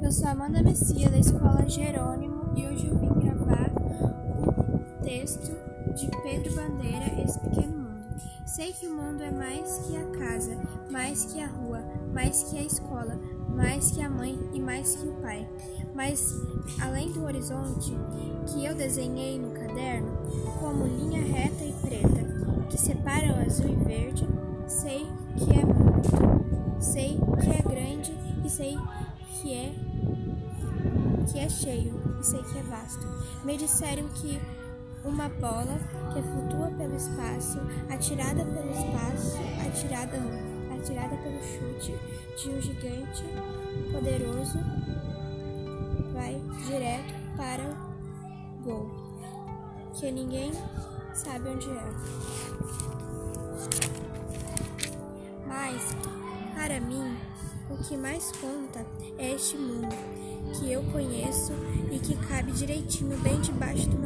Eu sou Amanda Messia, da Escola Jerônimo, e hoje eu vim gravar o texto de Pedro Bandeira, Esse Pequeno Mundo. Sei que o mundo é mais que a casa, mais que a rua, mais que a escola, mais que a mãe e mais que o pai. Mas, além do horizonte que eu desenhei no caderno, como linha reta e preta, que separa o azul e verde, sei que é muito, sei que é grande e sei que é que é cheio e sei que é vasto. Me disseram que uma bola que flutua pelo espaço, atirada pelo espaço, atirada, atirada pelo chute de um gigante poderoso, vai direto para o gol, que ninguém sabe onde é. Mas, para mim, o que mais conta é este mundo que eu conheço e que cabe direitinho bem debaixo do.